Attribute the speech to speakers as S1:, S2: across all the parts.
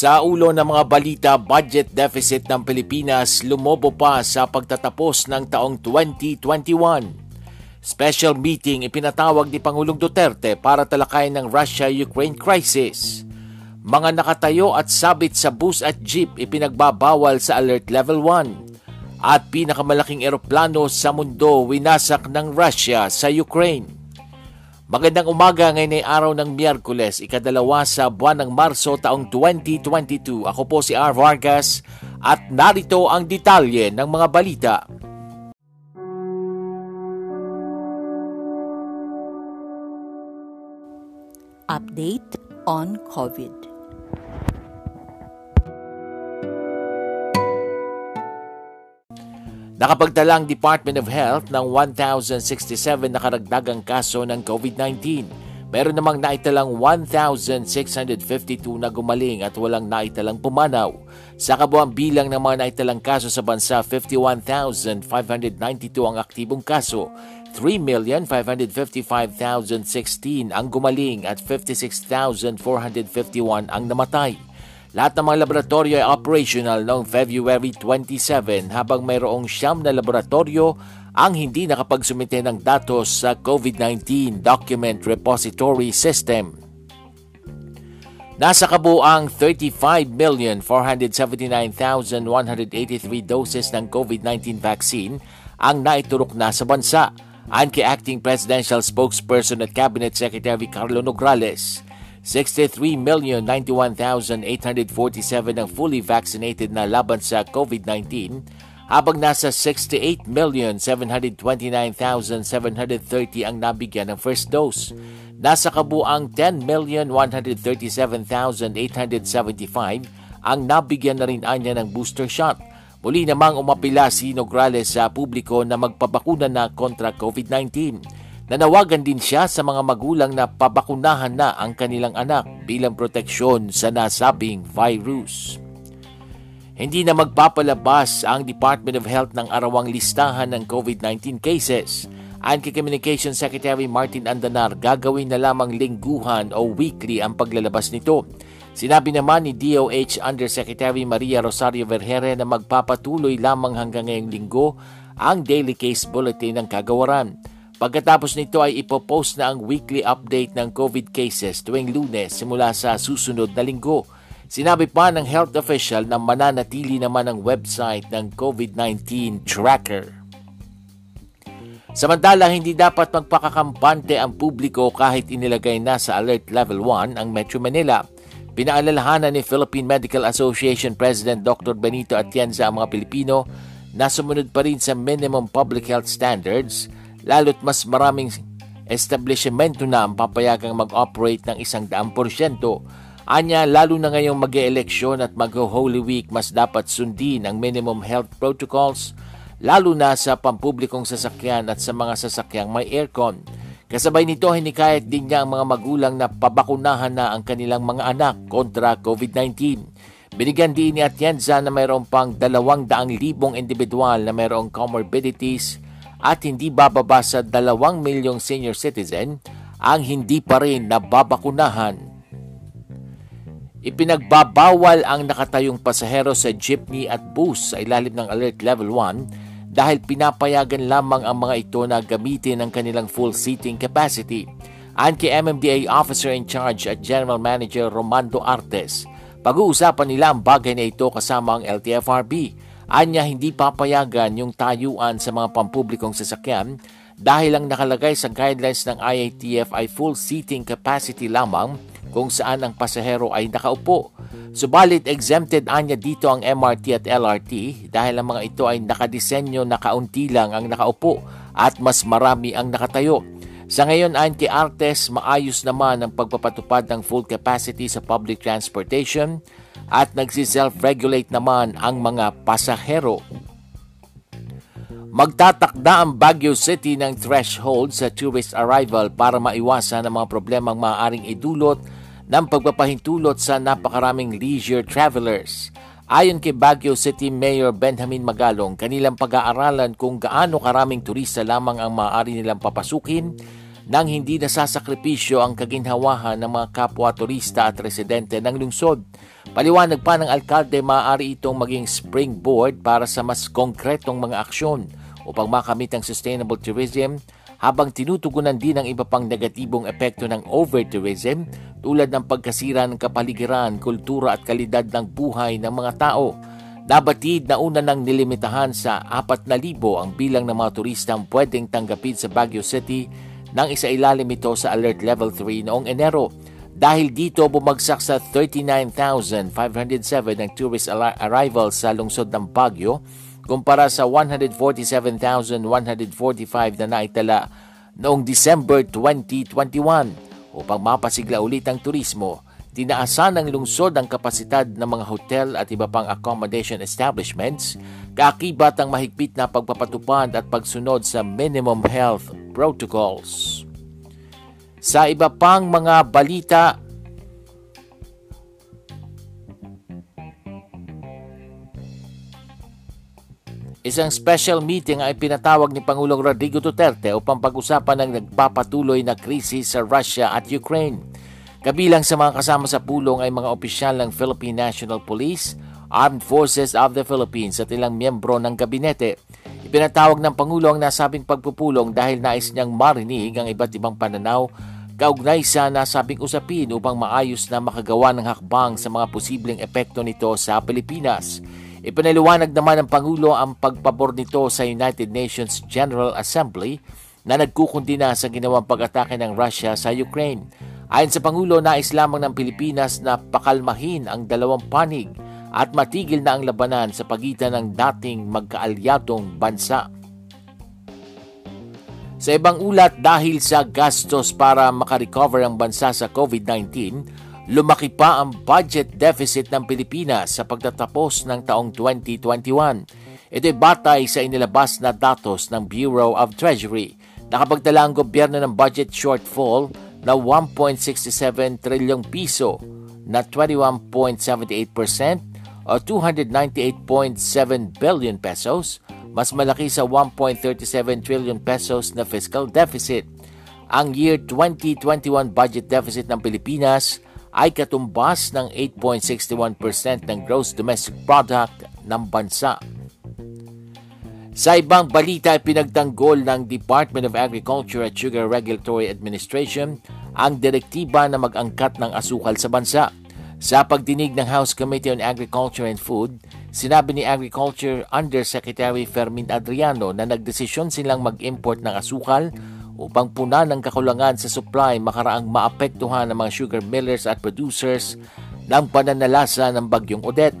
S1: Sa ulo ng mga balita, budget deficit ng Pilipinas lumobo pa sa pagtatapos ng taong 2021. Special meeting ipinatawag ni Pangulong Duterte para talakayin ng Russia-Ukraine crisis. Mga nakatayo at sabit sa bus at jeep ipinagbabawal sa Alert Level 1. At pinakamalaking eroplano sa mundo winasak ng Russia sa Ukraine. Magandang umaga ngayon ay araw ng Miyerkules, ikadalawa sa buwan ng Marso taong 2022. Ako po si R. Vargas at narito ang detalye ng mga balita.
S2: Update on COVID.
S1: Nakapagtala ang Department of Health ng 1,067 na karagdagang kaso ng COVID-19. Meron namang naitalang 1,652 na gumaling at walang naitalang pumanaw. Sa kabuang bilang ng mga naitalang kaso sa bansa, 51,592 ang aktibong kaso, 3,555,016 ang gumaling at 56,451 ang namatay. Lahat ng mga laboratorio ay operational noong February 27 habang mayroong siyam na laboratorio ang hindi nakapagsumite ng datos sa COVID-19 Document Repository System. Nasa kabuang 35,479,183 doses ng COVID-19 vaccine ang naiturok na sa bansa. Ayon kay Acting Presidential Spokesperson at Cabinet Secretary Carlo Nograles, 63,091,847 ang fully vaccinated na laban sa COVID-19 habang nasa 68,729,730 ang nabigyan ng first dose. Nasa kabuang 10,137,875 ang nabigyan na rin anya ng booster shot. Muli namang umapila si Nograles sa publiko na magpabakuna na kontra COVID-19. Nanawagan din siya sa mga magulang na pabakunahan na ang kanilang anak bilang proteksyon sa nasabing virus. Hindi na magpapalabas ang Department of Health ng arawang listahan ng COVID-19 cases. Kay Communication Secretary Martin Andanar, gagawin na lamang lingguhan o weekly ang paglalabas nito. Sinabi naman ni DOH Undersecretary Maria Rosario Vergere na magpapatuloy lamang hanggang ngayong linggo ang daily case bulletin ng kagawaran. Pagkatapos nito ay ipopost na ang weekly update ng COVID cases tuwing lunes simula sa susunod na linggo. Sinabi pa ng health official na mananatili naman ang website ng COVID-19 tracker. Samantala, hindi dapat magpakakampante ang publiko kahit inilagay na sa Alert Level 1 ang Metro Manila. Pinaalalahanan ni Philippine Medical Association President Dr. Benito Atienza ang mga Pilipino na sumunod pa rin sa minimum public health standards lalo't mas maraming establishmento na ang papayagang mag-operate ng isang daang porsyento. Anya, lalo na ngayong mag eleksyon at mag-Holy Week, mas dapat sundin ang minimum health protocols, lalo na sa pampublikong sasakyan at sa mga sasakyang may aircon. Kasabay nito, hinikayat din niya ang mga magulang na pabakunahan na ang kanilang mga anak kontra COVID-19. Binigyan din ni Atienza na mayroon pang 200,000 individual na mayroong comorbidities at hindi bababa sa 2 milyong senior citizen ang hindi pa rin nababakunahan. Ipinagbabawal ang nakatayong pasahero sa jeepney at bus sa ilalim ng Alert Level 1 dahil pinapayagan lamang ang mga ito na gamitin ang kanilang full seating capacity. Ayon kay MMDA Officer in Charge at General Manager Romando Artes, pag-uusapan nila ang bagay na ito kasama ang LTFRB Anya hindi papayagan yung tayuan sa mga pampublikong sasakyan dahil ang nakalagay sa guidelines ng IATF ay full seating capacity lamang kung saan ang pasahero ay nakaupo. Subalit exempted anya dito ang MRT at LRT dahil ang mga ito ay nakadisenyo na kaunti lang ang nakaupo at mas marami ang nakatayo. Sa ngayon ayon kay Artes, maayos naman ang pagpapatupad ng full capacity sa public transportation at nagsi-self-regulate naman ang mga pasahero. Magtatakda ang Baguio City ng threshold sa tourist arrival para maiwasan ang mga problemang maaaring idulot ng pagpapahintulot sa napakaraming leisure travelers. Ayon kay Baguio City Mayor Benjamin Magalong, kanilang pag-aaralan kung gaano karaming turista lamang ang maaari nilang papasukin nang hindi nasasakripisyo ang kaginhawahan ng mga kapwa turista at residente ng lungsod. Paliwanag pa ng alkalde maaari itong maging springboard para sa mas konkretong mga aksyon upang makamit ang sustainable tourism habang tinutugunan din ang iba pang negatibong epekto ng over-tourism tulad ng pagkasira ng kapaligiran, kultura at kalidad ng buhay ng mga tao. Nabatid na una nang nilimitahan sa 4,000 ang bilang ng mga turistang pwedeng tanggapin sa Baguio City nang isailalim ito sa Alert Level 3 noong Enero. Dahil dito bumagsak sa 39,507 ang tourist arrivals sa lungsod ng Baguio kumpara sa 147,145 na naitala noong December 2021. Upang mapasigla ulit ang turismo, tinaasan ng lungsod ang kapasidad ng mga hotel at iba pang accommodation establishments, kakibat ang mahigpit na pagpapatupad at pagsunod sa minimum health protocols. Sa iba pang mga balita, Isang special meeting ay pinatawag ni Pangulong Rodrigo Duterte upang pag-usapan ng nagpapatuloy na krisis sa Russia at Ukraine. Kabilang sa mga kasama sa pulong ay mga opisyal ng Philippine National Police, Armed Forces of the Philippines at ilang miyembro ng gabinete. Ipinatawag ng Pangulo ang nasabing pagpupulong dahil nais niyang marinig ang iba't ibang pananaw kaugnay sa nasabing usapin upang maayos na makagawa ng hakbang sa mga posibleng epekto nito sa Pilipinas. Ipinaliwanag naman ng Pangulo ang pagpabor nito sa United Nations General Assembly na nagkukundina sa ginawang pag-atake ng Russia sa Ukraine. Ayon sa Pangulo, nais lamang ng Pilipinas na pakalmahin ang dalawang panig at matigil na ang labanan sa pagitan ng dating magkaalyadong bansa. Sa ibang ulat, dahil sa gastos para makarecover ang bansa sa COVID-19, lumaki pa ang budget deficit ng Pilipinas sa pagtatapos ng taong 2021. Ito'y batay sa inilabas na datos ng Bureau of Treasury. Nakapagdala ang gobyerno ng budget shortfall na 1.67 trilyong piso na 21.78% o 298.7 billion pesos, mas malaki sa 1.37 trillion pesos na fiscal deficit. Ang year 2021 budget deficit ng Pilipinas ay katumbas ng 8.61% ng gross domestic product ng bansa. Sa ibang balita ay pinagtanggol ng Department of Agriculture at Sugar Regulatory Administration ang direktiba na mag-angkat ng asukal sa bansa. Sa pagdinig ng House Committee on Agriculture and Food, sinabi ni Agriculture Undersecretary Fermin Adriano na nagdesisyon silang mag-import ng asukal upang punan ng kakulangan sa supply makaraang maapektuhan ng mga sugar millers at producers ng pananalasa ng bagyong Odette.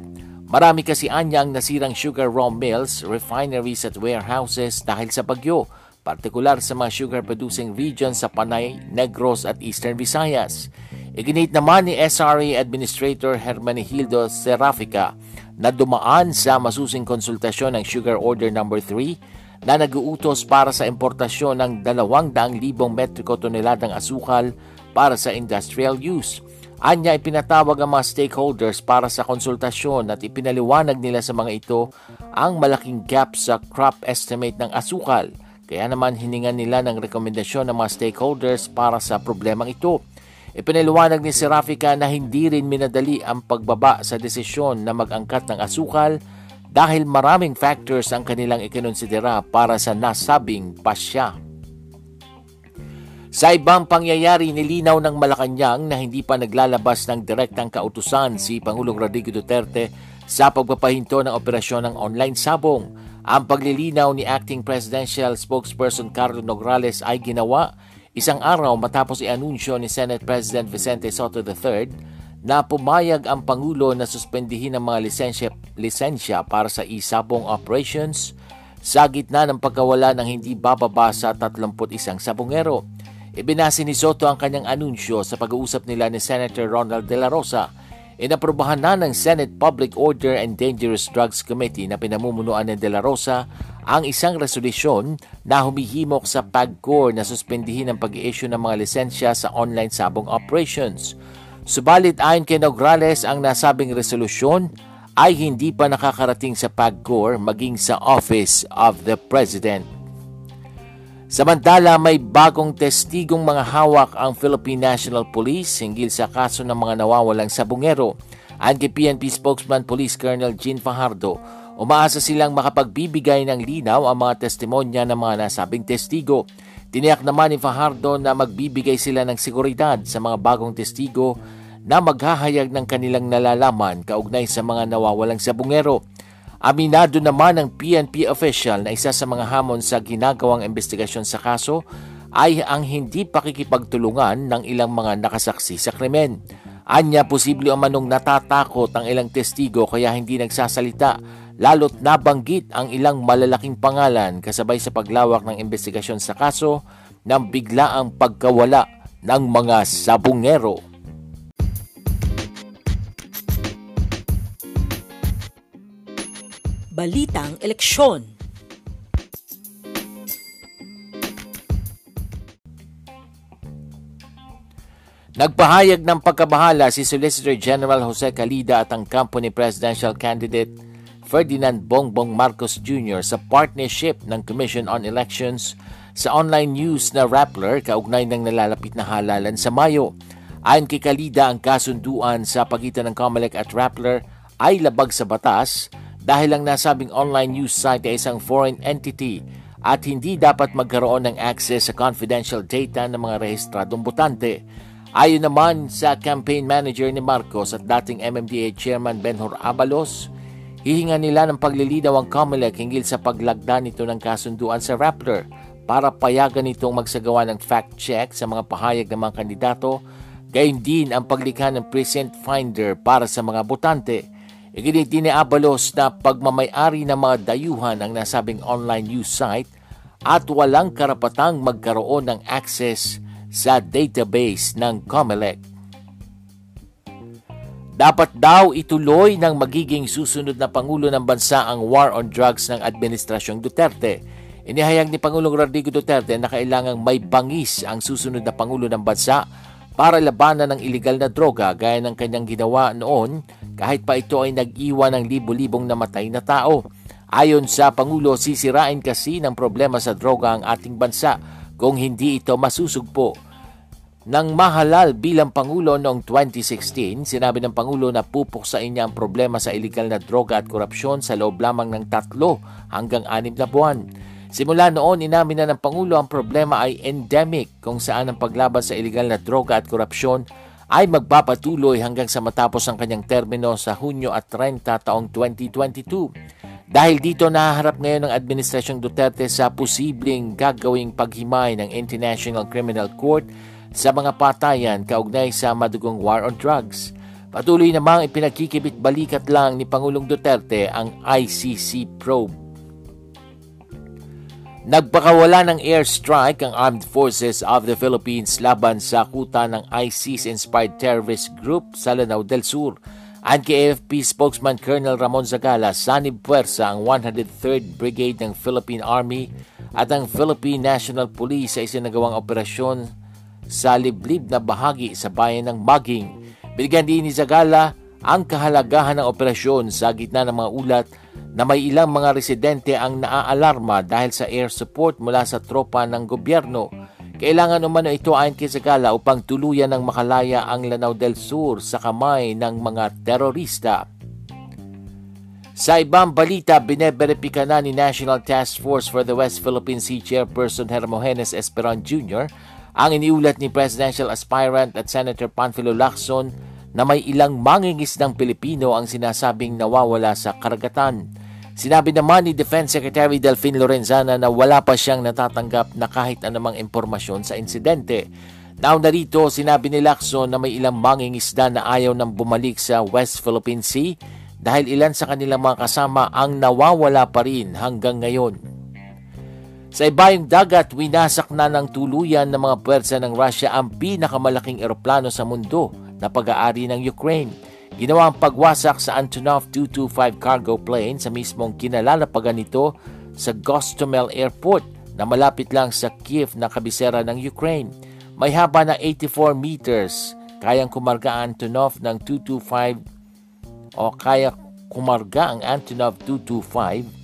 S1: Marami kasi anya ang nasirang sugar raw mills, refineries at warehouses dahil sa bagyo, partikular sa mga sugar producing regions sa Panay, Negros at Eastern Visayas. Iginit naman ni SRA Administrator Hermenegildo Serafica na dumaan sa masusing konsultasyon ng Sugar Order No. 3 na naguutos para sa importasyon ng 200,000 metriko toneladang asukal para sa industrial use. Anya ipinatawag ang mga stakeholders para sa konsultasyon at ipinaliwanag nila sa mga ito ang malaking gap sa crop estimate ng asukal. Kaya naman hiningan nila ng rekomendasyon ng mga stakeholders para sa problemang ito. Ipinaliwanag ni Serafika na hindi rin minadali ang pagbaba sa desisyon na mag-angkat ng asukal dahil maraming factors ang kanilang ikinonsidera para sa nasabing pasya. Sa ibang pangyayari, nilinaw ng Malacanang na hindi pa naglalabas ng direktang kautusan si Pangulong Rodrigo Duterte sa pagpapahinto ng operasyon ng online sabong. Ang paglilinaw ni Acting Presidential Spokesperson Carlo Nograles ay ginawa isang araw matapos i-anunsyo ni Senate President Vicente Soto III na pumayag ang Pangulo na suspendihin ang mga lisensya, lisensya para sa isabong operations sa gitna ng pagkawala ng hindi bababa sa 31 sabongero. Ibinasi ni Soto ang kanyang anunsyo sa pag-uusap nila ni Senator Ronald De La Rosa. Inaprubahan na ng Senate Public Order and Dangerous Drugs Committee na pinamumunuan ni De La Rosa ang isang resolusyon na humihimok sa PAGCOR na suspendihin ang pag-issue ng mga lisensya sa online sabong operations. Subalit ayon kay Nograles ang nasabing resolusyon ay hindi pa nakakarating sa PAGCOR maging sa Office of the President. Samantala, may bagong testigong mga hawak ang Philippine National Police hinggil sa kaso ng mga nawawalang sabungero. Ayon kay PNP spokesman Police Colonel Jean Fajardo, umaasa silang makapagbibigay ng linaw ang mga testimonya ng mga nasabing testigo. Tiniyak naman ni Fajardo na magbibigay sila ng seguridad sa mga bagong testigo na maghahayag ng kanilang nalalaman kaugnay sa mga nawawalang sabungero. Aminado naman ng PNP official na isa sa mga hamon sa ginagawang investigasyon sa kaso ay ang hindi pakikipagtulungan ng ilang mga nakasaksi sa krimen. Anya posible o manong natatakot ang ilang testigo kaya hindi nagsasalita lalo't nabanggit ang ilang malalaking pangalan kasabay sa paglawak ng investigasyon sa kaso ng biglaang pagkawala ng mga sabungero.
S2: Balitang Eleksyon
S1: Nagpahayag ng pagkabahala si Solicitor General Jose Calida at ang company presidential candidate Ferdinand Bongbong Marcos Jr. sa partnership ng Commission on Elections sa online news na Rappler kaugnay ng nalalapit na halalan sa Mayo. Ayon kay Kalida, ang kasunduan sa pagitan ng COMELEC at Rappler ay labag sa batas dahil ang nasabing online news site ay isang foreign entity at hindi dapat magkaroon ng access sa confidential data ng mga rehistradong botante. Ayon naman sa campaign manager ni Marcos at dating MMDA chairman Benhur Abalos, hihinga nila ng paglilinaw ang COMELEC hinggil sa paglagda nito ng kasunduan sa Rappler para payagan itong magsagawa ng fact check sa mga pahayag ng mga kandidato, gayon din ang paglikha ng precinct finder para sa mga botante. Iginit ni Abalos na pagmamayari ng mga dayuhan ang nasabing online news site at walang karapatang magkaroon ng access sa database ng COMELEC. Dapat daw ituloy ng magiging susunod na Pangulo ng Bansa ang war on drugs ng Administrasyong Duterte. Inihayag ni Pangulong Rodrigo Duterte na kailangang may bangis ang susunod na Pangulo ng Bansa para labanan ng ilegal na droga gaya ng kanyang ginawa noon kahit pa ito ay nag-iwan ng libo-libong namatay na tao. Ayon sa Pangulo, sisirain kasi ng problema sa droga ang ating bansa kung hindi ito masusugpo. Nang mahalal bilang Pangulo noong 2016, sinabi ng Pangulo na pupuksain niya ang problema sa ilegal na droga at korupsyon sa loob lamang ng tatlo hanggang anim na buwan. Simula noon, inamin na ng Pangulo ang problema ay endemic kung saan ang paglaban sa ilegal na droga at korupsyon ay magpapatuloy hanggang sa matapos ang kanyang termino sa Hunyo at 30 taong 2022. Dahil dito nahaharap ngayon ng Administrasyong Duterte sa posibleng gagawing paghimay ng International Criminal Court sa mga patayan kaugnay sa madugong war on drugs. Patuloy namang ipinagkikibit balikat lang ni Pangulong Duterte ang ICC probe Nagpakawala ng airstrike ang Armed Forces of the Philippines laban sa kuta ng ISIS-inspired terrorist group sa Lanao del Sur. Ang KFP spokesman Colonel Ramon Zagala, sanib puwersa ang 103rd Brigade ng Philippine Army at ang Philippine National Police sa isinagawang operasyon sa liblib na bahagi sa bayan ng Maging. Binigyan din ni Zagala ang kahalagahan ng operasyon sa gitna ng mga ulat na may ilang mga residente ang naaalarma dahil sa air support mula sa tropa ng gobyerno. Kailangan umano ito ayon kay Zagala upang tuluyan ng makalaya ang Lanao del Sur sa kamay ng mga terorista. Sa ibang balita, bineberipika na ni National Task Force for the West Philippine Sea Chairperson Hermogenes Esperon Jr. ang iniulat ni presidential aspirant at Senator Panfilo Lacson na may ilang mangingisdang Pilipino ang sinasabing nawawala sa karagatan. Sinabi naman ni Defense Secretary Delfin Lorenzana na wala pa siyang natatanggap na kahit anumang impormasyon sa insidente. Now narito, sinabi ni Lacson na may ilang mangingisda na ayaw nang bumalik sa West Philippine Sea dahil ilan sa kanilang mga kasama ang nawawala pa rin hanggang ngayon. Sa ibayong dagat, winasak na ng tuluyan ng mga pwersa ng Russia ang pinakamalaking eroplano sa mundo na pag-aari ng Ukraine. Ginawa ang pagwasak sa Antonov 225 cargo plane sa mismong kinalalapagan nito sa Gostomel Airport na malapit lang sa Kiev na kabisera ng Ukraine. May haba na 84 meters. Kayang kumarga ang Antonov ng 225 o kaya kumarga ang Antonov 225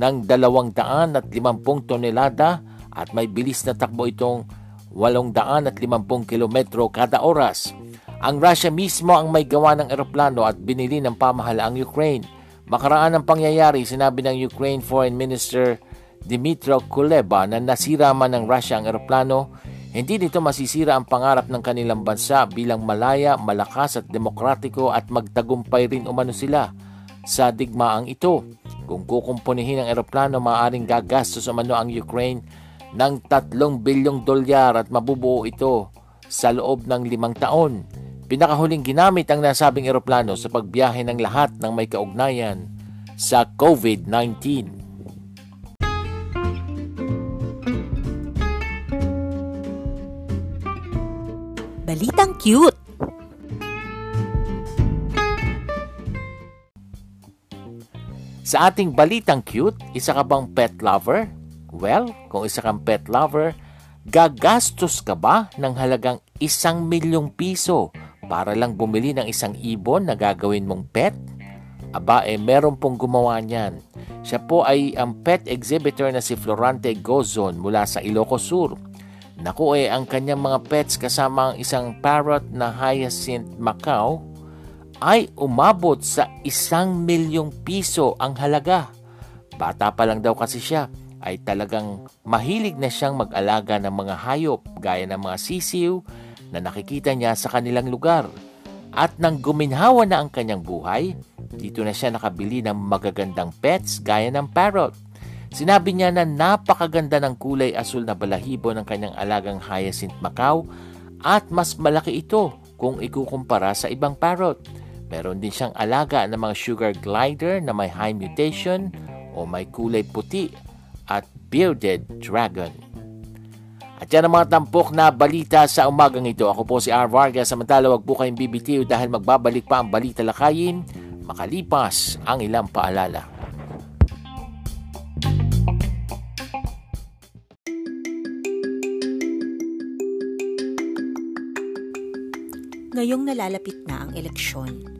S1: ng 250 tonelada at may bilis na takbo itong 850 kilometro kada oras. Ang Russia mismo ang may gawa ng eroplano at binili ng pamahalaang Ukraine. Makaraan ng pangyayari, sinabi ng Ukraine Foreign Minister Dmytro Kuleba na nasira man ng Russia ang eroplano, hindi nito masisira ang pangarap ng kanilang bansa bilang malaya, malakas at demokratiko at magtagumpay rin umano sila sa digmaang ito. Kung kukumpunihin ang eroplano, maaaring gagastos umano ang Ukraine ng 3 bilyong dolyar at mabubuo ito sa loob ng limang taon. Pinakahuling ginamit ang nasabing eroplano sa pagbiyahe ng lahat ng may kaugnayan sa COVID-19.
S2: Balitang cute!
S1: Sa ating balitang cute, isa ka bang pet lover? Well, kung isa kang pet lover, gagastos ka ba ng halagang isang milyong piso para lang bumili ng isang ibon na gagawin mong pet? Aba, eh meron pong gumawa niyan. Siya po ay ang pet exhibitor na si Florante Gozon mula sa Ilocos Sur. Naku eh, ang kanyang mga pets kasama ang isang parrot na Hyacinth Macau ay umabot sa isang milyong piso ang halaga. Bata pa lang daw kasi siya ay talagang mahilig na siyang mag-alaga ng mga hayop gaya ng mga sisiw na nakikita niya sa kanilang lugar. At nang guminhawa na ang kanyang buhay, dito na siya nakabili ng magagandang pets gaya ng parrot. Sinabi niya na napakaganda ng kulay asul na balahibo ng kanyang alagang hyacinth Macau at mas malaki ito kung ikukumpara sa ibang parrot. Meron din siyang alaga ng mga sugar glider na may high mutation o may kulay puti at bearded dragon. At yan ang mga tampok na balita sa umagang ito. Ako po si R. Vargas. Samantala, wag po kayong bibitiw dahil magbabalik pa ang balita lakayin makalipas ang ilang paalala.
S2: Ngayong nalalapit na ang eleksyon,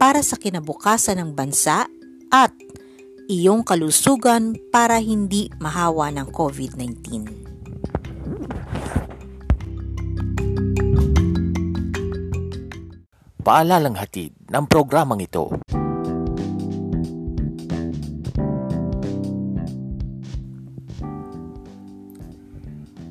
S2: para sa kinabukasan ng bansa at iyong kalusugan para hindi mahawa ng COVID-19.
S1: Paalalang hatid ng programang ito.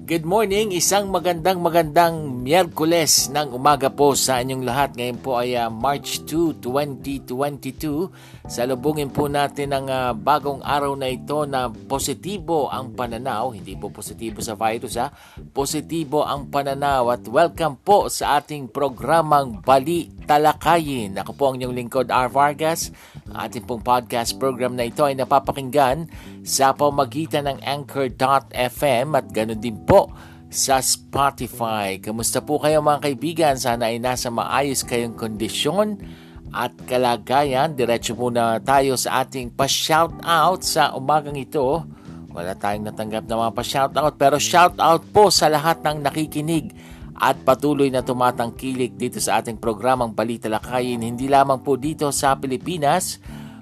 S1: Good morning, isang magandang magandang Miyerkules ng umaga po sa inyong lahat. Ngayon po ay uh, March 2, 2022. Salubungin po natin ang uh, bagong araw na ito na positibo ang pananaw. Hindi po positibo sa virus ha. Positibo ang pananaw at welcome po sa ating programang Bali Talakayin. Ako po ang inyong lingkod R. Vargas. Ating pong podcast program na ito ay napapakinggan sa pamagitan ng Anchor.fm at ganoon din po sa Spotify. Kamusta po kayo mga kaibigan? Sana ay nasa maayos kayong kondisyon at kalagayan. Diretso muna tayo sa ating pa-shoutout sa umagang ito. Wala tayong natanggap na mga pa-shoutout pero shoutout po sa lahat ng nakikinig at patuloy na tumatangkilik dito sa ating programang Balita Lakayin hindi lamang po dito sa Pilipinas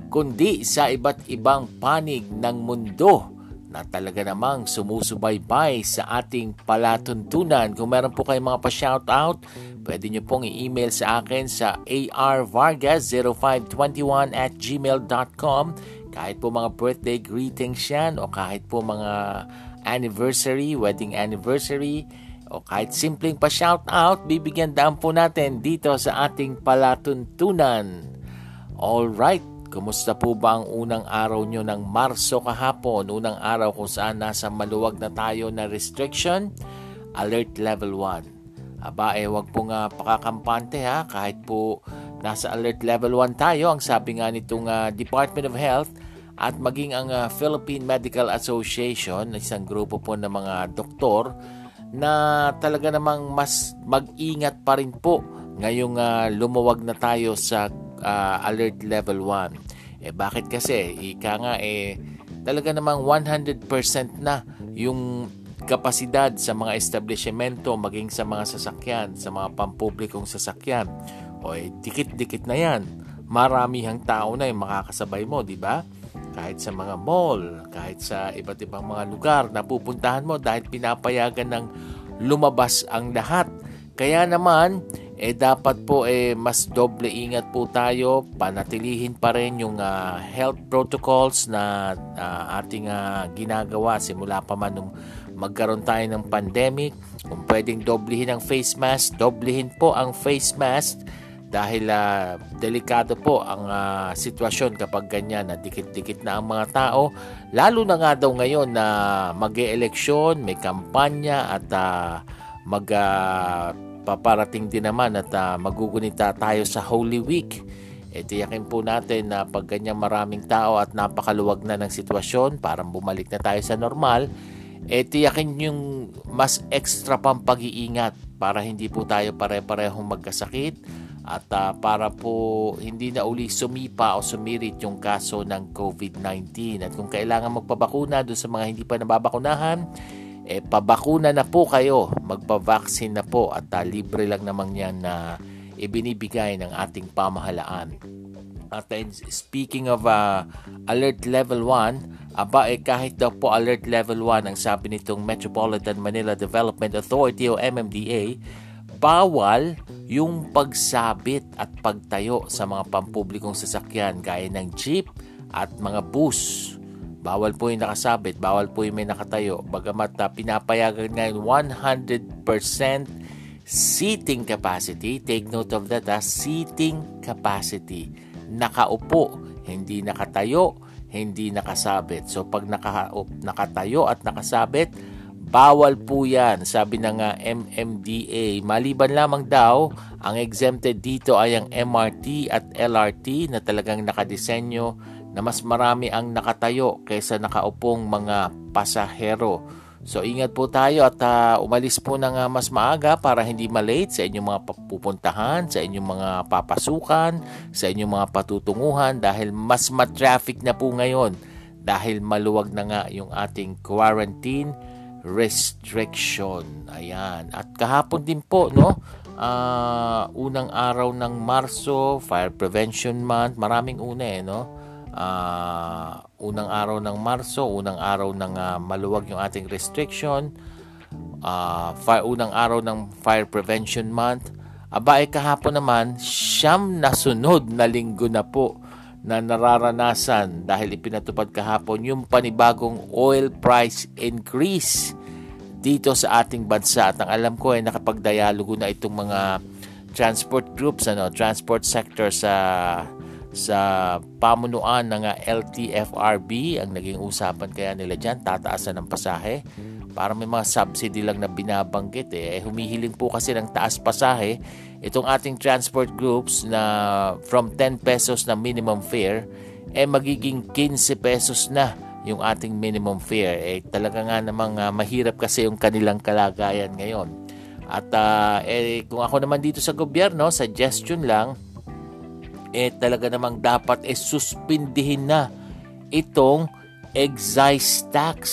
S1: kundi sa iba't ibang panig ng mundo na talaga namang sumusubaybay sa ating palatuntunan. Kung meron po kayong mga pa-shoutout, pwede nyo pong i-email sa akin sa arvargas0521 at gmail.com kahit po mga birthday greetings yan o kahit po mga anniversary, wedding anniversary, o kahit simpleng pa-shoutout, bibigyan daan po natin dito sa ating palatuntunan. Alright, kumusta po ba ang unang araw nyo ng Marso kahapon? Unang araw kung saan nasa maluwag na tayo na restriction? Alert level 1. Aba, eh, wag po nga pakakampante ha, kahit po nasa alert level 1 tayo, ang sabi nga nitong uh, Department of Health, at maging ang uh, Philippine Medical Association, isang grupo po ng mga doktor, na talaga namang mas mag-ingat pa rin po ngayong uh, lumuwag na tayo sa uh, alert level 1. Eh bakit kasi? Ika nga eh talaga namang 100% na yung kapasidad sa mga establishmento maging sa mga sasakyan, sa mga pampublikong sasakyan. O eh, dikit-dikit na yan. Maramihang tao na yung makakasabay mo, di ba? Kahit sa mga mall, kahit sa iba't ibang mga lugar na pupuntahan mo dahil pinapayagan ng lumabas ang lahat. Kaya naman, eh dapat po eh mas doble ingat po tayo, panatilihin pa rin yung uh, health protocols na uh, ating uh, ginagawa simula pa man nung magkaroon tayo ng pandemic. Kung pwedeng doblehin ang face mask, doblehin po ang face mask dahil uh, delikado po ang uh, sitwasyon kapag ganyan na dikit-dikit na ang mga tao lalo na nga daw ngayon na mag-eleksyon, may kampanya at uh, mag uh, paparating din naman at uh, magugunita tayo sa Holy Week. E tiyakin po natin na pag ganyan maraming tao at napakaluwag na ng sitwasyon, parang bumalik na tayo sa normal, e tiyakin yung mas extra pang pag-iingat para hindi po tayo pare-parehong magkasakit at uh, para po hindi na uli sumipa o sumirit yung kaso ng COVID-19. At kung kailangan magpabakuna doon sa mga hindi pa nababakunahan, eh pabakuna na po kayo, magpa-vaccine na po at uh, libre lang naman yan na ibinibigay ng ating pamahalaan. At speaking of uh, alert level 1, aba eh kahit daw po alert level 1 ang sabi nitong Metropolitan Manila Development Authority o MMDA, bawal yung pagsabit at pagtayo sa mga pampublikong sasakyan gaya ng jeep at mga bus. Bawal po yung nakasabit, bawal po yung may nakatayo. Bagamat uh, pinapayagan ngayon 100% seating capacity. Take note of that, ha? seating capacity. Nakaupo, hindi nakatayo, hindi nakasabit. So pag naka, nakatayo at nakasabit, Bawal po yan, sabi ng uh, MMDA. Maliban lamang daw, ang exempted dito ay ang MRT at LRT na talagang nakadesenyo na mas marami ang nakatayo kaysa nakaupong mga pasahero. So ingat po tayo at uh, umalis po ng uh, mas maaga para hindi malate sa inyong mga pupuntahan, sa inyong mga papasukan, sa inyong mga patutunguhan dahil mas ma-traffic na po ngayon dahil maluwag na nga yung ating quarantine restriction. Ayan. At kahapon din po, no? Uh, unang araw ng Marso, Fire Prevention Month. Maraming una eh, no? Uh, unang araw ng Marso, unang araw ng uh, maluwag yung ating restriction. Uh, fire, unang araw ng Fire Prevention Month. Aba, eh, kahapon naman, siyam na sunod na linggo na po na nararanasan dahil ipinatupad kahapon yung panibagong oil price increase dito sa ating bansa. At ang alam ko ay nakapagdialogo na itong mga transport groups ano transport sector sa sa pamunuan ng LTFRB ang naging usapan kaya nila diyan tataasan ng pasahe para may mga subsidy lang na binabanggit eh. eh humihiling po kasi ng taas pasahe itong ating transport groups na from 10 pesos na minimum fare eh magiging 15 pesos na yung ating minimum fare. Eh talaga nga namang uh, mahirap kasi yung kanilang kalagayan ngayon. At uh, eh, kung ako naman dito sa gobyerno suggestion lang eh talaga namang dapat eh suspindihin na itong excise tax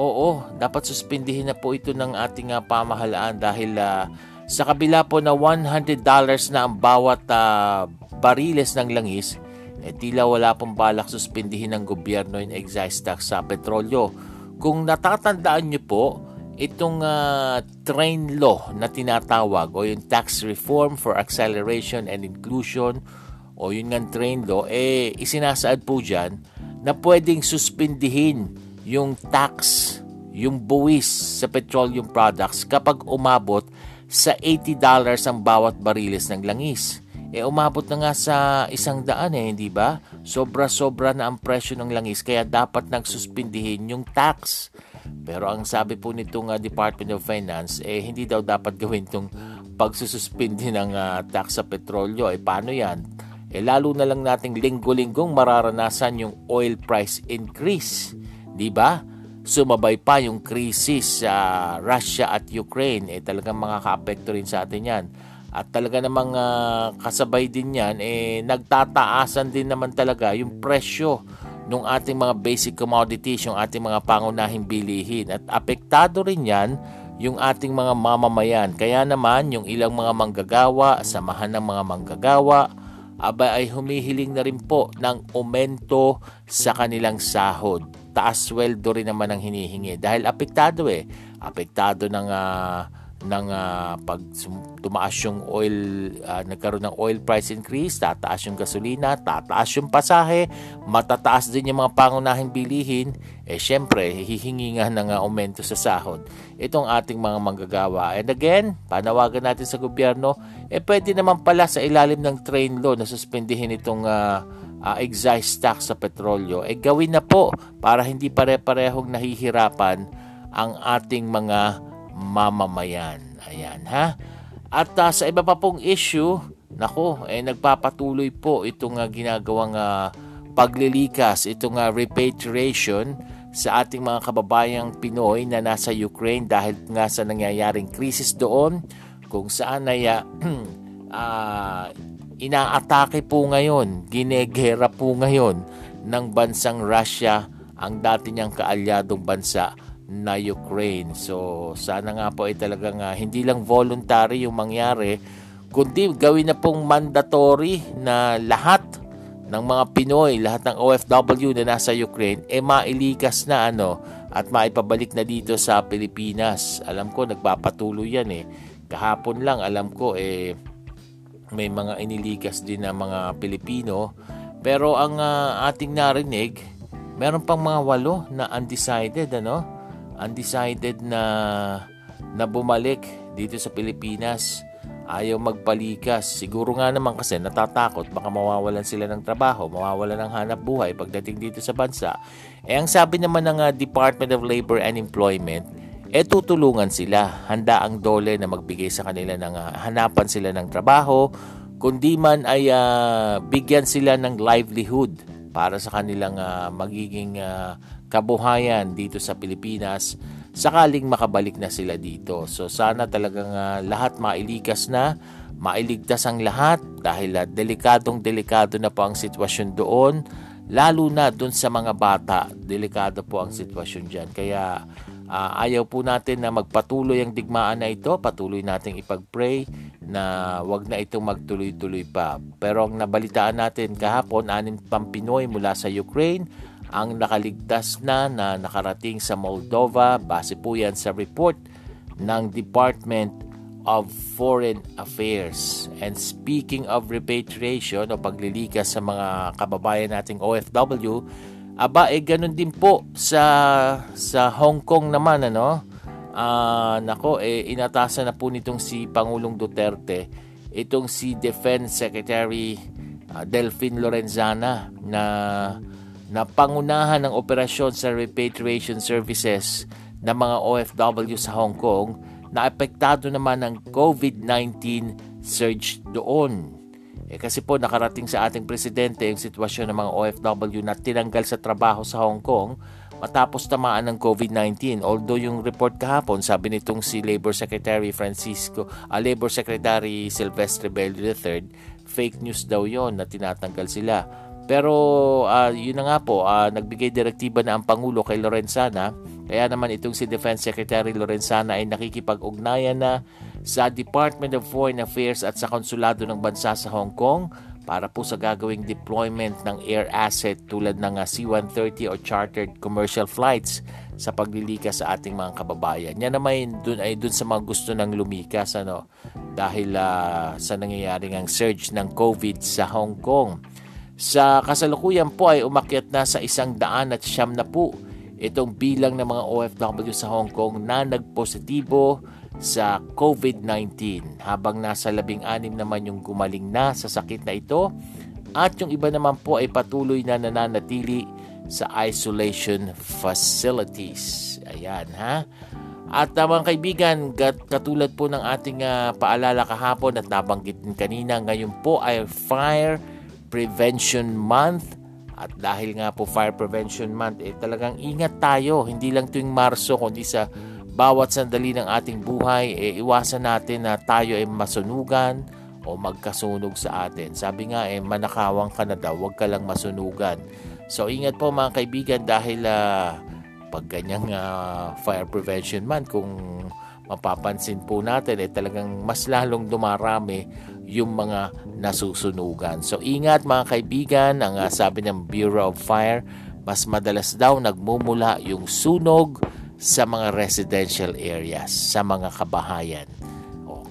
S1: Oo, dapat suspindihin na po ito ng ating uh, pamahalaan dahil uh, sa kabila po na $100 na ang bawat uh, bariles ng langis, eh tila wala pong balak suspindihin ng gobyerno yung excise tax sa petrolyo. Kung natatandaan nyo po, itong uh, train law na tinatawag o yung Tax Reform for Acceleration and Inclusion o yun nga train law, eh isinasaad po dyan na pwedeng suspindihin yung tax, yung buwis sa petroleum products kapag umabot sa $80 ang bawat bariles ng langis. Eh umabot na nga sa isang daan eh, hindi ba? Sobra-sobra na ang presyo ng langis kaya dapat nagsuspindihin yung tax. Pero ang sabi po nitong uh, Department of Finance, eh hindi daw dapat gawin itong pagsususpindi ng uh, tax sa petrolyo. Eh paano yan? Eh lalo na lang nating linggo-linggong mararanasan yung oil price increase. Di ba? Sumabay pa yung krisis sa uh, Russia at Ukraine. Eh talagang makaka-apekto rin sa atin yan at talaga namang uh, kasabay din yan, eh, nagtataasan din naman talaga yung presyo ng ating mga basic commodities, yung ating mga pangunahing bilihin. At apektado rin yan yung ating mga mamamayan. Kaya naman, yung ilang mga manggagawa, samahan ng mga manggagawa, aba ay humihiling na rin po ng aumento sa kanilang sahod. Taas sweldo rin naman ang hinihingi dahil apektado eh. Apektado ng uh, ng uh, pag tumaas yung oil, uh, nagkaroon ng oil price increase, tataas yung gasolina, tataas yung pasahe, matataas din yung mga pangunahing bilihin, eh syempre, hihingi nga ng uh, aumento sa sahod. Itong ating mga manggagawa. And again, panawagan natin sa gobyerno, eh pwede naman pala sa ilalim ng train law na suspendihin itong uh, uh, excise tax sa petrolyo, eh gawin na po para hindi pare-parehong nahihirapan ang ating mga mamamayan. Ayan ha. At uh, sa iba pa pong issue, nako, eh nagpapatuloy po itong uh, ginagawang uh, paglilikas, itong uh, repatriation sa ating mga kababayang Pinoy na nasa Ukraine dahil nga sa nangyayaring krisis doon kung saan ay uh, inaatake po ngayon, ginegera po ngayon ng bansang Russia ang dati niyang kaalyadong bansa na Ukraine. So sana nga po ay talagang uh, hindi lang voluntary yung mangyari, kundi gawin na pong mandatory na lahat ng mga Pinoy, lahat ng OFW na nasa Ukraine, eh mailikas na ano at maipabalik na dito sa Pilipinas. Alam ko nagpapatuloy yan eh. Kahapon lang alam ko eh may mga inilikas din na mga Pilipino. Pero ang uh, ating narinig, meron pang mga walo na undecided ano undecided na na bumalik dito sa Pilipinas ayaw magpalikas. Siguro nga naman kasi natatakot baka mawawalan sila ng trabaho, mawawalan ng hanap buhay pagdating dito sa bansa. Eh ang sabi naman ng uh, Department of Labor and Employment, eh tutulungan sila. Handa ang dole na magbigay sa kanila ng uh, hanapan sila ng trabaho, kundi man ay uh, bigyan sila ng livelihood para sa kanilang uh, magiging uh, kabuhayan dito sa Pilipinas sakaling makabalik na sila dito. So sana talagang uh, lahat mailikas na, mailigtas ang lahat dahil uh, delikadong delikado na po ang sitwasyon doon, lalo na doon sa mga bata, delikado po ang sitwasyon dyan. Kaya uh, ayaw po natin na magpatuloy ang digmaan na ito, patuloy nating ipag-pray na wag na itong magtuloy-tuloy pa. Pero ang nabalitaan natin kahapon, anin pang Pinoy mula sa Ukraine, ang nakaligtas na na nakarating sa Moldova base po yan sa report ng Department of Foreign Affairs. And speaking of repatriation o paglilikas sa mga kababayan nating OFW, aba eh ganun din po sa sa Hong Kong naman ano. Uh, nako eh inatasan na po nitong si Pangulong Duterte itong si Defense Secretary uh, Delphine Lorenzana na na pangunahan ng operasyon sa repatriation services ng mga OFW sa Hong Kong na apektado naman ng COVID-19 surge doon. Eh kasi po nakarating sa ating presidente yung sitwasyon ng mga OFW na tinanggal sa trabaho sa Hong Kong matapos tamaan ng COVID-19. Although yung report kahapon, sabi nitong si Labor Secretary Francisco, uh, Labor Secretary Silvestre Bello III, fake news daw yon na tinatanggal sila. Pero uh, yun na nga po, uh, nagbigay direktiba na ang Pangulo kay Lorenzana Kaya naman itong si Defense Secretary Lorenzana ay nakikipag-ugnayan na sa Department of Foreign Affairs at sa konsulado ng bansa sa Hong Kong para po sa gagawing deployment ng air asset tulad ng ah, C-130 o chartered commercial flights sa paglilikas sa ating mga kababayan. Yan naman dun, ay dun sa mga gusto ng lumikas ano, dahil uh, sa nangyayari ng surge ng COVID sa Hong Kong. Sa kasalukuyan po ay umakyat na sa isang daan at siyam na po itong bilang ng mga OFW sa Hong Kong na nagpositibo sa COVID-19 habang nasa labing anim naman yung gumaling na sa sakit na ito at yung iba naman po ay patuloy na nananatili sa isolation facilities. Ayan ha. At uh, mga kaibigan, katulad po ng ating uh, paalala kahapon at nabanggit din kanina, ngayon po ay Fire Prevention Month. At dahil nga po Fire Prevention Month, eh talagang ingat tayo. Hindi lang tuwing Marso, kundi sa bawat sandali ng ating buhay, eh, iwasan natin na tayo ay masunugan o magkasunog sa atin. Sabi nga, eh, manakawang ka na daw, huwag ka lang masunugan. So, ingat po mga kaibigan dahil uh, pag ganyang uh, fire prevention man, kung mapapansin po natin, eh, talagang mas lalong dumarami yung mga nasusunugan. So, ingat mga kaibigan, ang uh, sabi ng Bureau of Fire, mas madalas daw nagmumula yung sunog sa mga residential areas, sa mga kabahayan.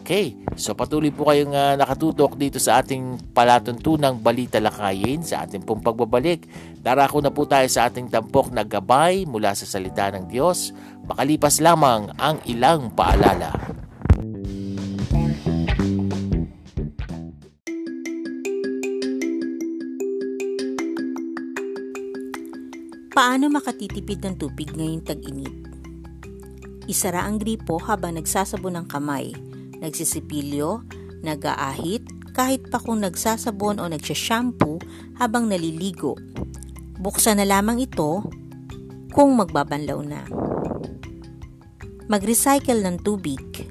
S1: Okay, so patuloy po kayong uh, nakatutok dito sa ating palatuntunang balita lakayin sa ating pong pagbabalik. Darako na po tayo sa ating tampok na gabay mula sa salita ng Diyos. Makalipas lamang ang ilang paalala.
S2: Paano makatitipid ng tubig ngayong tag-init? Isara ang gripo habang nagsasabon ng kamay, nagsisipilyo, nag-aahit, kahit pa kung nagsasabon o nagsashampoo habang naliligo. Buksan na lamang ito kung magbabanlaw na. Mag-recycle ng tubig.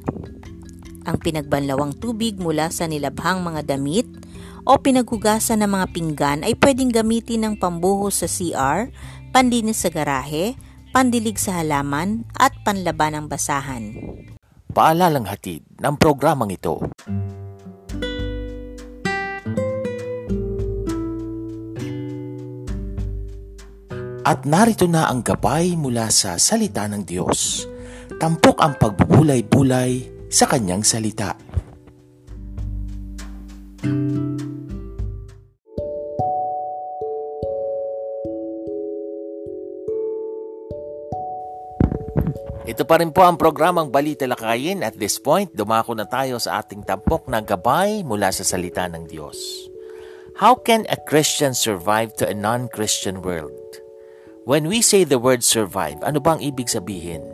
S2: Ang pinagbanlawang tubig mula sa nilabhang mga damit o pinaghugasan ng mga pinggan ay pwedeng gamitin ng pambuhos sa CR, panlinis sa garahe, pandilig sa halaman at panlaban ng basahan.
S1: Paalalang hatid ng programang ito. At narito na ang gabay mula sa salita ng Diyos. Tampok ang pagbubulay-bulay sa kanyang salita. Ito pa rin po ang programang Balita Lakayin. At this point, dumako na tayo sa ating tampok na gabay mula sa salita ng Diyos. How can a Christian survive to a non-Christian world? When we say the word survive, ano bang ibig sabihin?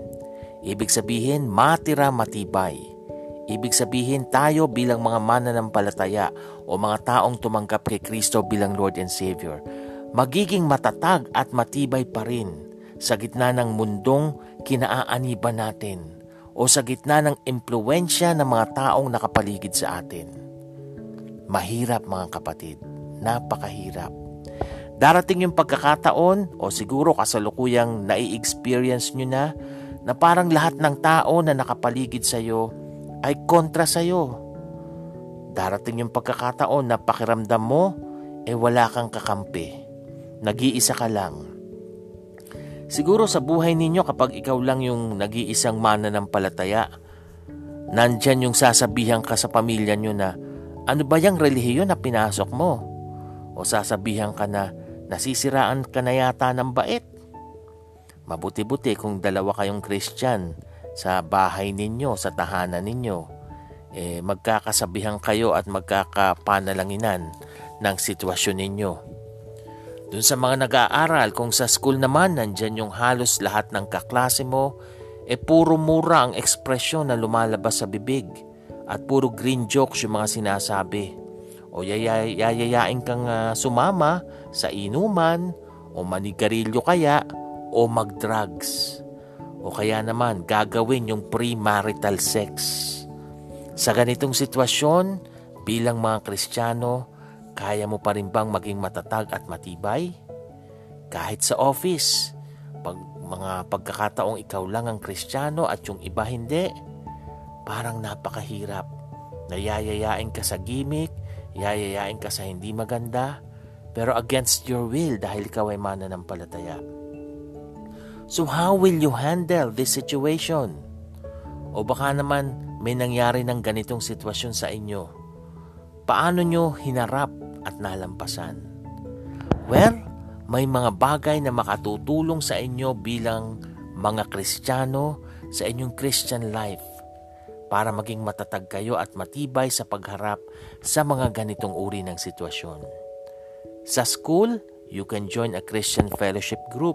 S1: Ibig sabihin, matira matibay. Ibig sabihin, tayo bilang mga mananampalataya o mga taong tumanggap kay Kristo bilang Lord and Savior, magiging matatag at matibay pa rin sa gitna ng mundong kinaaaniban natin o sa gitna ng impluensya ng mga taong nakapaligid sa atin. Mahirap mga kapatid, napakahirap. Darating yung pagkakataon o siguro kasalukuyang nai-experience nyo na na parang lahat ng tao na nakapaligid sa iyo ay kontra sa iyo. Darating yung pagkakataon na pakiramdam mo eh wala kang kakampi. Nag-iisa ka lang Siguro sa buhay ninyo kapag ikaw lang yung nag-iisang mana ng palataya, nandyan yung sasabihan ka sa pamilya nyo na ano ba yung relihiyon na pinasok mo? O sasabihan ka na nasisiraan ka na yata ng bait? Mabuti-buti kung dalawa kayong Christian sa bahay ninyo, sa tahanan ninyo, eh, magkakasabihan kayo at magkakapanalanginan ng sitwasyon ninyo. Doon sa mga nag-aaral, kung sa school naman nandyan yung halos lahat ng kaklase mo, e eh puro mura ang ekspresyon na lumalabas sa bibig at puro green jokes yung mga sinasabi. O yayayain kang uh, sumama sa inuman o manigarilyo kaya o mag-drugs. O kaya naman gagawin yung premarital sex. Sa ganitong sitwasyon, bilang mga Kristiyano, kaya mo pa rin bang maging matatag at matibay? Kahit sa office, pag mga pagkakataong ikaw lang ang kristyano at yung iba hindi, parang napakahirap. Nayayayain ka sa gimmick, yayayain ka sa hindi maganda, pero against your will dahil ikaw ay mananampalataya. So how will you handle this situation? O baka naman may nangyari ng ganitong sitwasyon sa inyo. Paano nyo hinarap at nalampasan? Well, may mga bagay na makatutulong sa inyo bilang mga Kristiyano sa inyong Christian life para maging matatag kayo at matibay sa pagharap sa mga ganitong uri ng sitwasyon. Sa school, you can join a Christian fellowship group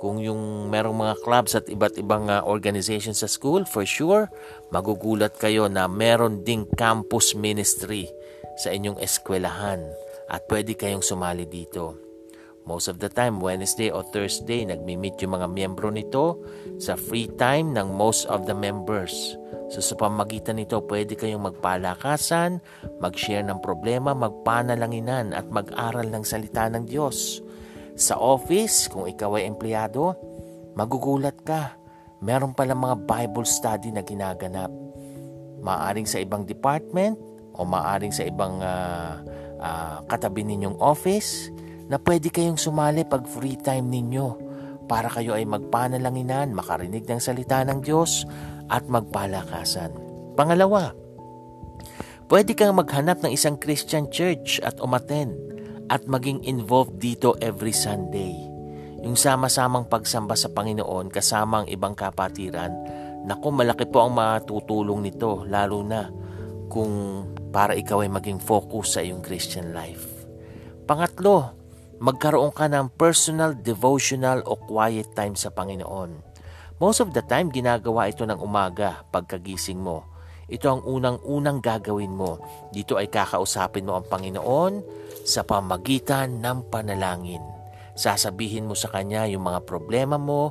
S1: kung yung merong mga clubs at iba't ibang uh, organizations sa school, for sure, magugulat kayo na meron ding campus ministry sa inyong eskwelahan at pwede kayong sumali dito. Most of the time, Wednesday o Thursday, nagmi-meet yung mga miyembro nito sa free time ng most of the members. So sa pamagitan nito, pwede kayong magpalakasan, mag-share ng problema, magpanalanginan at mag-aral ng salita ng Diyos. Sa office, kung ikaw ay empleyado, magugulat ka. Meron pala mga Bible study na ginaganap. Maaring sa ibang department o maaring sa ibang uh, uh, katabi ninyong office na pwede kayong sumali pag free time ninyo para kayo ay magpanalanginan, makarinig ng salita ng Diyos at magpalakasan. Pangalawa, pwede kang maghanap ng isang Christian church at umaten at maging involved dito every Sunday. Yung sama-samang pagsamba sa Panginoon kasama ang ibang kapatiran, naku malaki po ang matutulong nito lalo na kung para ikaw ay maging focus sa iyong Christian life. Pangatlo, magkaroon ka ng personal devotional o quiet time sa Panginoon. Most of the time, ginagawa ito ng umaga pagkagising mo ito ang unang-unang gagawin mo. Dito ay kakausapin mo ang Panginoon sa pamagitan ng panalangin. Sasabihin mo sa Kanya yung mga problema mo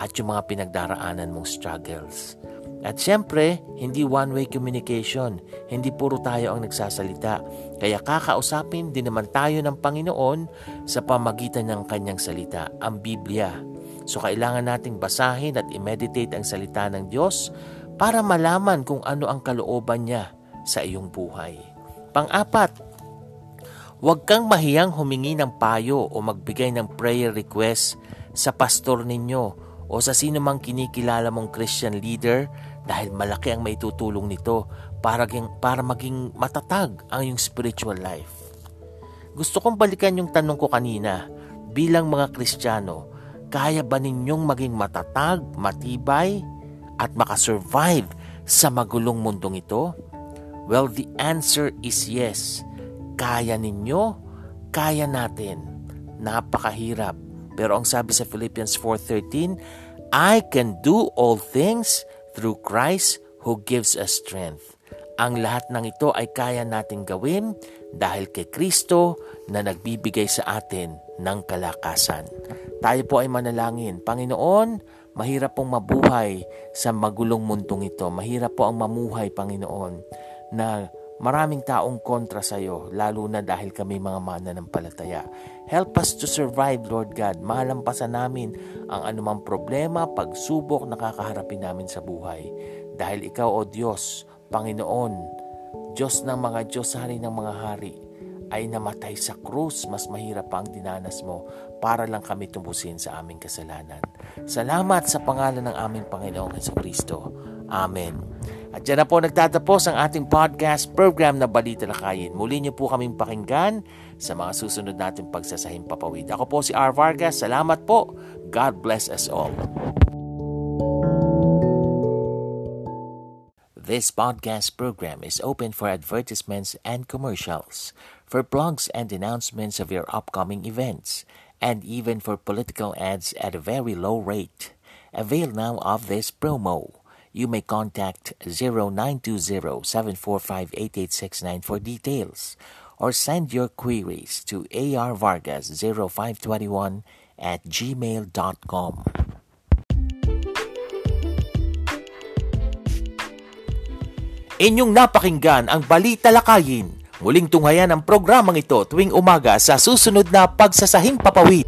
S1: at yung mga pinagdaraanan mong struggles. At siyempre, hindi one-way communication. Hindi puro tayo ang nagsasalita. Kaya kakausapin din naman tayo ng Panginoon sa pamagitan ng kanyang salita, ang Biblia. So kailangan nating basahin at i-meditate ang salita ng Diyos para malaman kung ano ang kalooban niya sa iyong buhay. Pang-apat, huwag kang mahiyang humingi ng payo o magbigay ng prayer request sa pastor ninyo o sa sino mang kinikilala mong Christian leader dahil malaki ang maitutulong nito para, para maging matatag ang iyong spiritual life. Gusto kong balikan yung tanong ko kanina, bilang mga Kristiyano, kaya ba ninyong maging matatag, matibay, at makasurvive sa magulong mundong ito? Well, the answer is yes. Kaya ninyo, kaya natin. Napakahirap. Pero ang sabi sa Philippians 4.13, I can do all things through Christ who gives us strength. Ang lahat ng ito ay kaya nating gawin dahil kay Kristo na nagbibigay sa atin ng kalakasan. Tayo po ay manalangin. Panginoon, Mahirap pong mabuhay sa magulong mundong ito. Mahirap po ang mamuhay, Panginoon, na maraming taong kontra sa iyo, lalo na dahil kami mga mananampalataya. Help us to survive, Lord God. Mahalampasan namin ang anumang problema, pagsubok na kakaharapin namin sa buhay. Dahil Ikaw, O Diyos, Panginoon, Diyos ng mga Diyos, Hari ng mga Hari, ay namatay sa krus, mas mahirap pa ang dinanas mo para lang kami tumusin sa aming kasalanan. Salamat sa pangalan ng aming Panginoong Heso Kristo. Amen. At dyan na po nagtatapos ang ating podcast program na Balita Lakayin. Muli niyo po kaming pakinggan sa mga susunod nating pagsasahing papawid. Ako po si R. Vargas. Salamat po. God bless us all. This podcast program is open for advertisements and commercials, for blogs and announcements of your upcoming events and even for political ads at a very low rate. Avail now of this promo. You may contact 0920-745-8869 for details or send your queries to arvargas0521 at gmail.com. Inyong napakinggan ang Balita Lakayin Muling tunghayan ang programang ito tuwing umaga sa susunod na pagsasahing papawid.